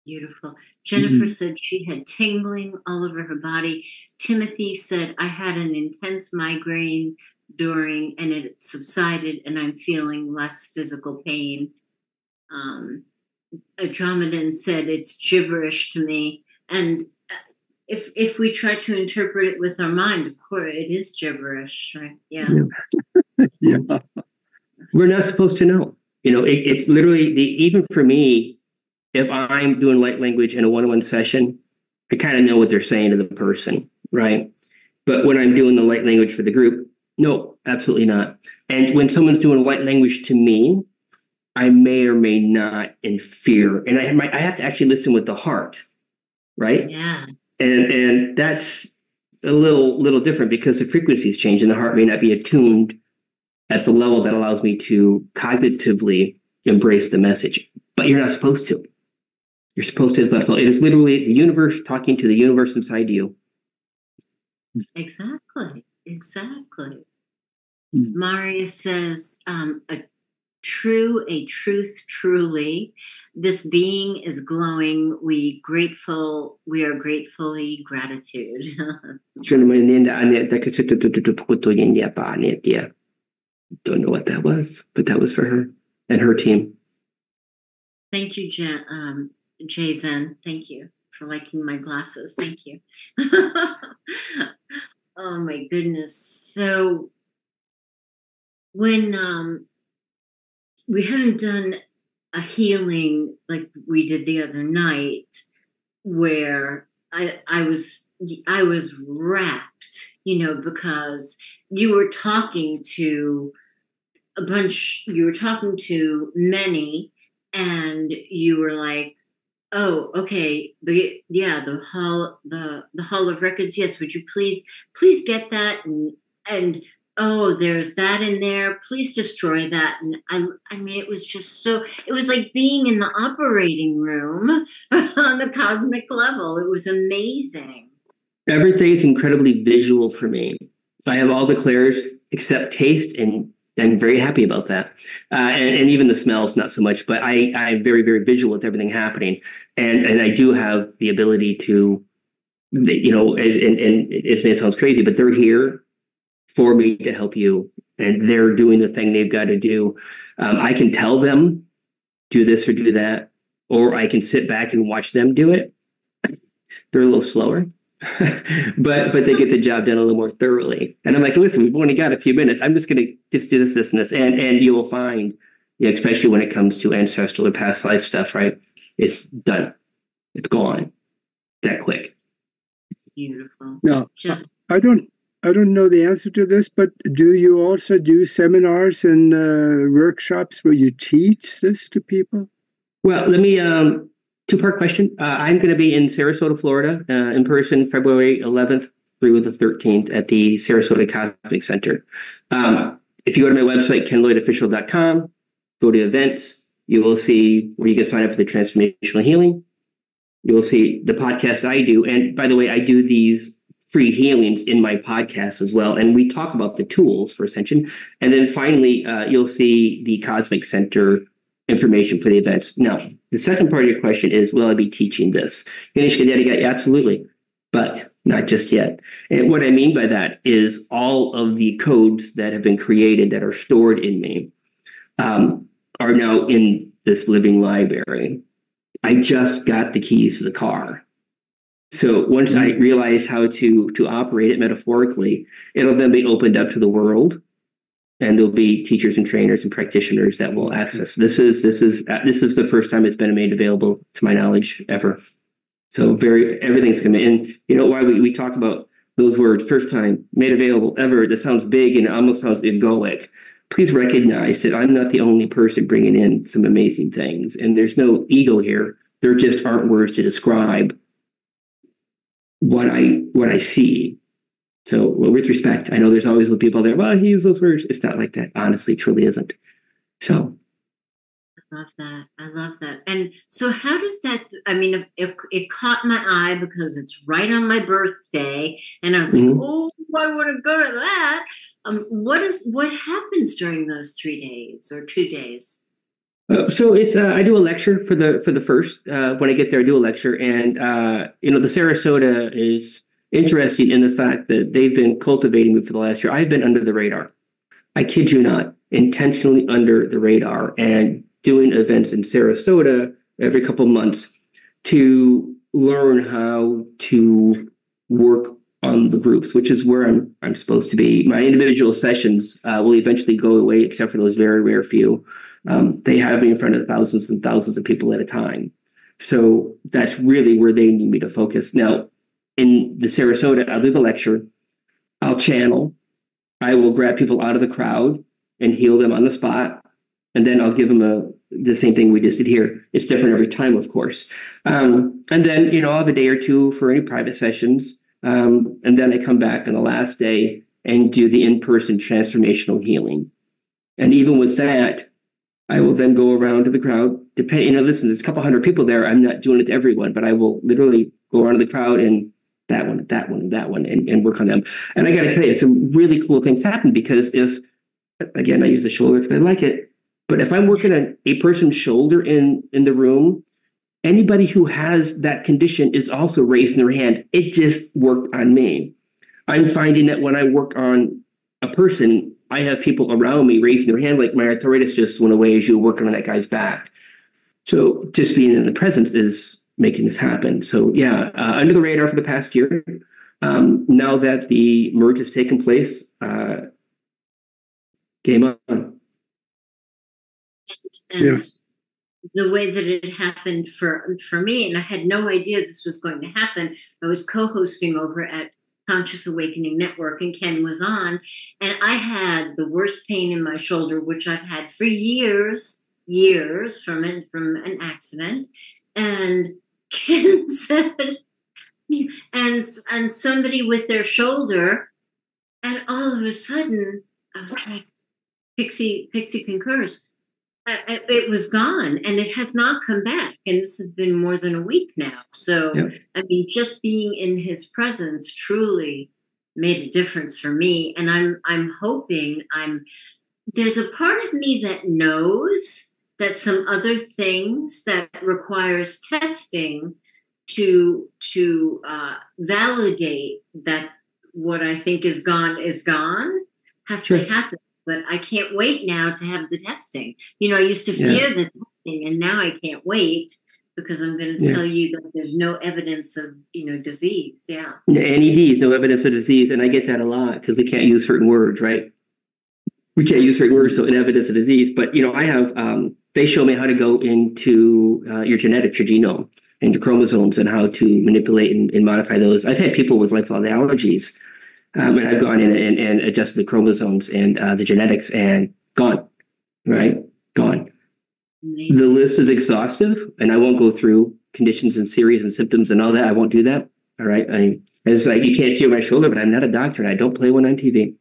[SPEAKER 1] Beautiful. Jennifer mm-hmm. said she had tingling all over her body. Timothy said, I had an intense migraine during and it subsided and I'm feeling less physical pain. Um, Andromedan said it's gibberish to me. And uh, if if we try to interpret it with our mind, of course, it is gibberish, right? Yeah.
[SPEAKER 2] yeah.
[SPEAKER 3] We're not supposed to know. You know, it, it's literally the even for me, if I'm doing light language in a one-on-one session, I kind of know what they're saying to the person, right? But when I'm doing the light language for the group, no, absolutely not. And when someone's doing light language to me, I may or may not in fear, and I might I have to actually listen with the heart, right?
[SPEAKER 1] Yeah.
[SPEAKER 3] And and that's a little little different because the frequencies change, and the heart may not be attuned at the level that allows me to cognitively embrace the message. But you're not supposed to. You're supposed to let It is literally the universe talking to the universe inside you.
[SPEAKER 1] Exactly. Exactly. Mm. Marius says, um, a true, a truth truly. This being is glowing. We grateful, we are gratefully gratitude.
[SPEAKER 3] Don't know what that was, but that was for her and her team.
[SPEAKER 1] Thank you, Jen, um, Jason. Thank you for liking my glasses. Thank you. oh my goodness. So when um we haven't done a healing like we did the other night where I I was I was wrapped, you know, because you were talking to a bunch you were talking to many and you were like oh okay the yeah the hall the the hall of records. Yes would you please please get that? And and oh, there's that in there. Please destroy that. And I, I mean, it was just so, it was like being in the operating room on the cosmic level. It was amazing.
[SPEAKER 3] Everything is incredibly visual for me. I have all the clairs except taste, and I'm very happy about that. Uh, and, and, even the smells, not so much, but I, I'm very, very visual with everything happening. And, and I do have the ability to, you know, and, and, and it may sound crazy, but they're here for me to help you. And they're doing the thing they've got to do. Um, i can tell them do this or do that or i can sit back and watch them do it. They're a little slower but but they get the job done a little more thoroughly. And i'm like listen we've only got a few minutes. I'm just going to just do this this and this. And and you will find you know, especially when it comes to ancestral or past life stuff right it's done. It's gone that quick.
[SPEAKER 1] Beautiful.
[SPEAKER 2] No just i don't I don't know the answer to this, but do you also do seminars and uh, workshops where you teach this to people?
[SPEAKER 3] Well, let me um, two part question. Uh, I'm going to be in Sarasota, Florida, uh, in person, February 11th through the 13th at the Sarasota Cosmic Center. Um, if you go to my website, kenlloydofficial.com, go to events, you will see where you can sign up for the transformational healing. You will see the podcast I do. And by the way, I do these free healings in my podcast as well. And we talk about the tools for ascension. And then finally, uh, you'll see the Cosmic Center information for the events. Now, the second part of your question is, will I be teaching this? Absolutely, but not just yet. And what I mean by that is all of the codes that have been created that are stored in me um, are now in this living library. I just got the keys to the car. So once I mm-hmm. realize how to to operate it metaphorically, it'll then be opened up to the world, and there'll be teachers and trainers and practitioners that will access. This is this is uh, this is the first time it's been made available to my knowledge ever. So very everything's coming in. You know why we, we talk about those words first time made available ever. That sounds big and almost sounds egoic. Please recognize that I'm not the only person bringing in some amazing things, and there's no ego here. There just aren't words to describe what I what I see. So well, with respect, I know there's always the people there. Well, he used those words. It's not like that. Honestly, truly isn't. So I
[SPEAKER 1] love that. I love that. And so, how does that? I mean, it, it caught my eye because it's right on my birthday, and I was like,
[SPEAKER 3] Mhm.
[SPEAKER 1] "Oh, I want to go to that." Um, what is what happens during those three days or two days?
[SPEAKER 3] Uh, so it's uh, I do a lecture for the for the first uh, when I get there I do a lecture and uh, you know the Sarasota is interesting in the fact that they've been cultivating me for the last year. I've been under the radar. I kid you not, intentionally under the radar and doing events in Sarasota every couple months to learn how to work on the groups, which is where I'm I'm supposed to be. My individual sessions uh, will eventually go away, except for those very rare few. Um, they have me in front of thousands and thousands of people at a time. So that's really where they need me to focus. Now, in the Sarasota, I'll do the lecture, I'll channel, I will grab people out of the crowd and heal them on the spot. And then I'll give them a the same thing we just did here. It's different every time, of course. Um, and then, you know, I'll have a day or two for any private sessions. Um, and then I come back on the last day and do the in-person transformational healing. And even with that, I will then go around to the crowd. Depending, you know, listen, there's a couple hundred people there. I'm not doing it to everyone, but I will literally go around to the crowd and that one, that one, that one, and, and work on them. And I got to tell you, some really cool things happen because if, again, I use the shoulder because I like it. But if I'm working on a person's shoulder in in the room, anybody who has that condition is also raising their hand. It just worked on me. I'm finding that when I work on a person, I have people around me raising their hand, like my arthritis just went away as you were working on that guy's back. So just being in the presence is making this happen. So yeah, uh, under the radar for the past year. Um, now that the merge has taken place, uh, game on.
[SPEAKER 1] and
[SPEAKER 2] Yeah.
[SPEAKER 1] the way that it happened for for me and i had no idea this was going to happen i was co-hosting over at conscious awakening network and ken was on and i had the worst pain in my shoulder which i've had for years years from it from an accident. And ken said and and somebody with their shoulder and all of a sudden i was like pixie pixie concurs it it was gone and it has not come back and this has been more than a week now. So i mean just being in his presence truly made a difference for me and i'm i'm hoping i'm there's a part of me that knows that some other things that requires testing to to uh, validate that what i think is gone is gone has
[SPEAKER 3] Sure.
[SPEAKER 1] to happen but I can't wait now to have the testing. You know, I used to
[SPEAKER 3] Yeah.
[SPEAKER 1] fear the testing, and now I can't wait because I'm going to
[SPEAKER 3] Yeah.
[SPEAKER 1] tell you that there's no evidence of you know disease. Yeah,
[SPEAKER 3] NEDs, no evidence of disease, and I get that a lot because we can't use certain words, right? We can't use certain words, so in evidence of disease. But you know, I have um, they show me how to go into uh, your genetics, your genome, and your chromosomes, and how to manipulate and, and modify those. I've had people with lifelong allergies, um, and I've gone in and, and adjusted the chromosomes and uh, the genetics, and gone, right, gone.
[SPEAKER 1] Amazing.
[SPEAKER 3] The list is exhaustive, and I won't go through conditions and series and symptoms and all that. I won't do that. All right. I, it's like you can't see my shoulder, but I'm not a doctor and I don't play one on TV.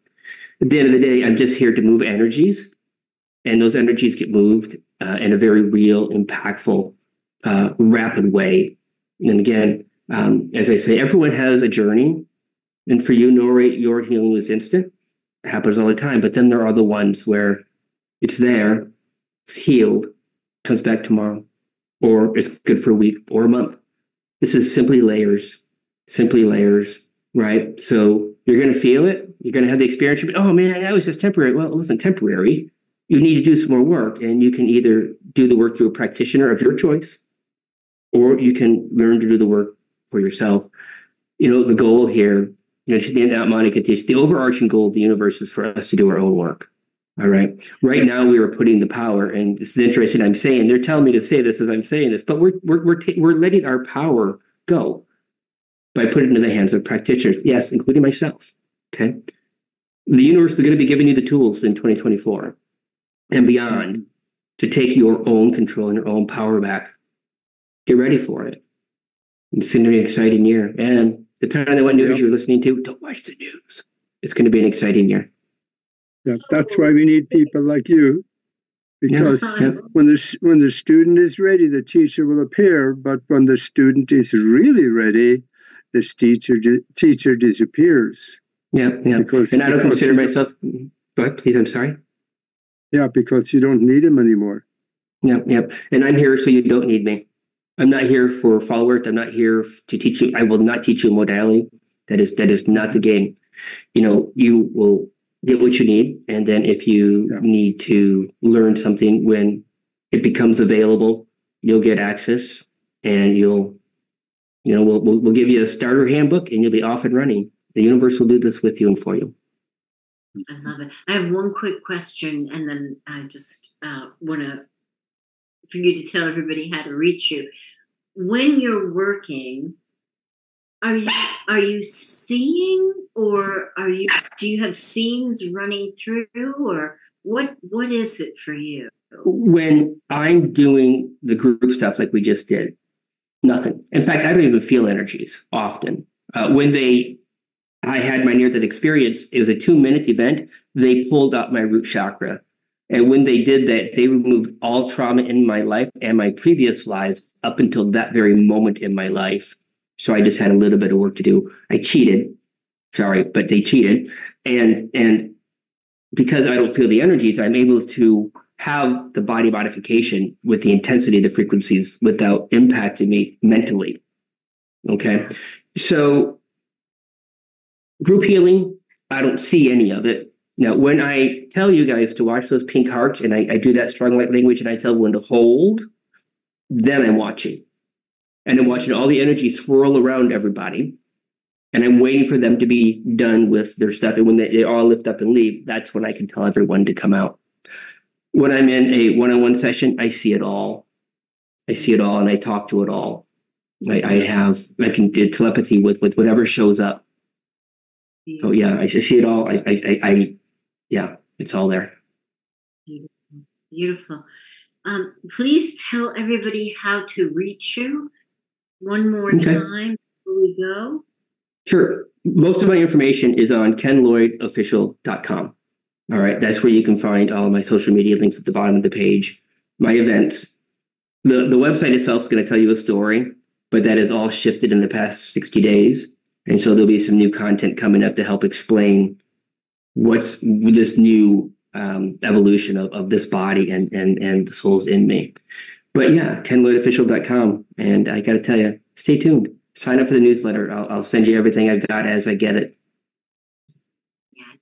[SPEAKER 3] At the end of the day, I'm just here to move energies, and those energies get moved uh, in a very real, impactful, uh, rapid way. And again, um, as I say, everyone has a journey, and for you, Nori, your healing was instant. It happens all the time. But then there are the ones where it's there, it's healed, comes back tomorrow, or it's good for a week or a month. This is simply layers, simply layers, right? So you're going to feel it. You're going to have the experience. But oh man, that was just temporary. Well, it wasn't temporary. You need to do some more work, and you can either do the work through a practitioner of your choice, or you can learn to do the work for yourself. You know, the goal here, you know, the Aunt Monica teaches, the overarching goal of the universe is for us to do our own work. All right. Right now, we are putting the power, and this is interesting. I'm saying they're telling me to say this as I'm saying this, but we're we're we're, ta- we're letting our power go by putting it in the hands of practitioners. Yes, including myself. Okay. The universe is going to be giving you the tools in 2024 and beyond to take your own control and your own power back. Get ready for it. It's going to be an exciting year, and depending on what news
[SPEAKER 2] Yeah.
[SPEAKER 3] you're listening to, don't watch the news. It's going to be an exciting year.
[SPEAKER 2] Yeah, that's why we need people like you. Because
[SPEAKER 3] Yeah.
[SPEAKER 2] when the when the student is ready, the teacher will appear. But when the student is really ready, this teacher teacher disappears.
[SPEAKER 3] Yeah, yeah.
[SPEAKER 2] Because,
[SPEAKER 3] And I don't consider myself. Go ahead, please. I'm sorry.
[SPEAKER 2] Yeah, because you don't need him anymore.
[SPEAKER 3] Yeah, yeah. And I'm here so you don't need me. I'm not here for followers. I'm not here to teach you. I will not teach you modality. That is that is not the game. You know, you will get what you need, and then if you
[SPEAKER 2] Yeah.
[SPEAKER 3] need to learn something when it becomes available, you'll get access, and you'll, you know, we'll we'll, we'll give you a starter handbook, and you'll be off and running. The universe will do this with you and for you.
[SPEAKER 1] I love it. I have one quick question, and then I just uh, want to for you to tell everybody how to reach you. When you're working, are you are you seeing, or are you do you have scenes running through, or what what is it for you?
[SPEAKER 3] when I'm doing the group stuff like we just did, nothing. In fact, I don't even feel energies often. Uh, when they, I had my near death experience, it was a two minute event. They pulled out my root chakra. And when they did that, they removed all trauma in my life and my previous lives up until that very moment in my life. So I just had a little bit of work to do. I cheated. Sorry, but they cheated. And, and because I don't feel the energies, I'm able to have the body modification with the intensity of the frequencies without impacting me mentally. Okay. So group healing, I don't see any of it. Now, when I tell you guys to watch those pink hearts and I, I do that strong light language and I tell when to hold, then I'm watching. And I'm watching all the energy swirl around everybody. And I'm waiting for them to be done with their stuff. And when they, they all lift up and leave, that's when I can tell everyone to come out when I'm in a one-on-one session, I see it all. I see it all, and I talk to it all. I, I have I can do telepathy with with whatever shows up. So yeah, I see it all. I, I, I yeah, it's all there.
[SPEAKER 1] Beautiful. Um, please tell everybody how to reach you one more
[SPEAKER 3] Okay.
[SPEAKER 1] time before we go.
[SPEAKER 3] Sure. Most of my information is on kenlloydofficial.com. All right. That's where you can find all my social media links at the bottom of the page, my events. The, the website itself is going to tell you a story, but that is all shifted in the past 60 days. And so there'll be some new content coming up to help explain what's this new um, evolution of, of this body and, and, and the souls in me. But yeah, kenlloydofficial.com. And I got to tell you, stay tuned sign up for the newsletter. I'll, I'll send you everything I've got as I get it.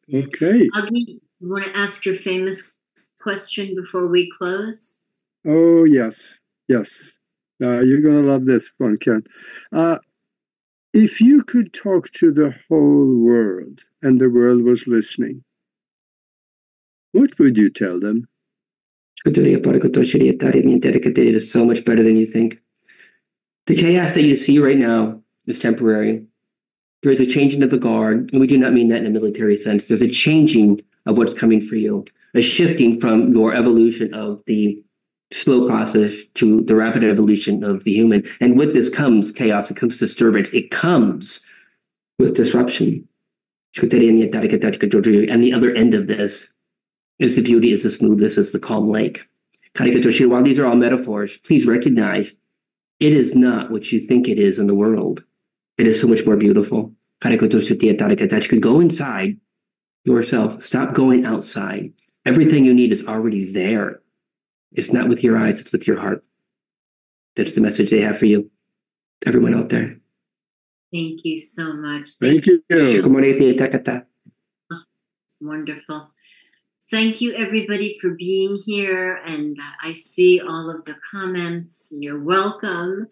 [SPEAKER 1] Yeah.
[SPEAKER 2] Okay.
[SPEAKER 1] Augie, you want to ask your famous question before we close?
[SPEAKER 2] Oh yes, yes. Uh, you're gonna love this one, Ken. Uh, if you could talk to the whole world and the world was listening, what would you tell them?
[SPEAKER 3] It is so much better than you think. The chaos that you see right now is temporary. There is a changing of the guard, and we do not mean that in a military sense. There's a changing of what's coming for you, a shifting from your evolution of the slow process to the rapid evolution of the human. And with this comes chaos, it comes disturbance, it comes with disruption. And the other end of this is the beauty, is the smoothness, is the calm lake. While these are all metaphors, please recognize it is not what you think it is in the world. It is so much more beautiful. Go inside yourself, stop going outside. Everything you need is already there. It's not with your eyes, it's with your heart. That's the message they have for you. Everyone out there.
[SPEAKER 1] Thank you so much.
[SPEAKER 2] Thank you.
[SPEAKER 1] It's wonderful. Thank you, everybody, for being here. And I see all of the comments. You're welcome.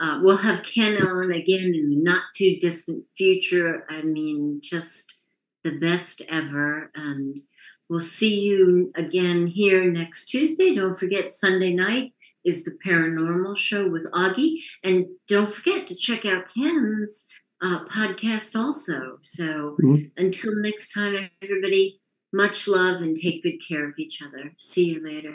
[SPEAKER 1] Uh, we'll have Ken on again in the not too distant future. I mean, just the best ever. And we'll see you again here next Tuesday. Don't forget, Sunday night is the Paranormal Show with Augie. And don't forget to check out Ken's uh, podcast also. So
[SPEAKER 3] Mhm.
[SPEAKER 1] until next time, everybody, much love and take good care of each other. See you later.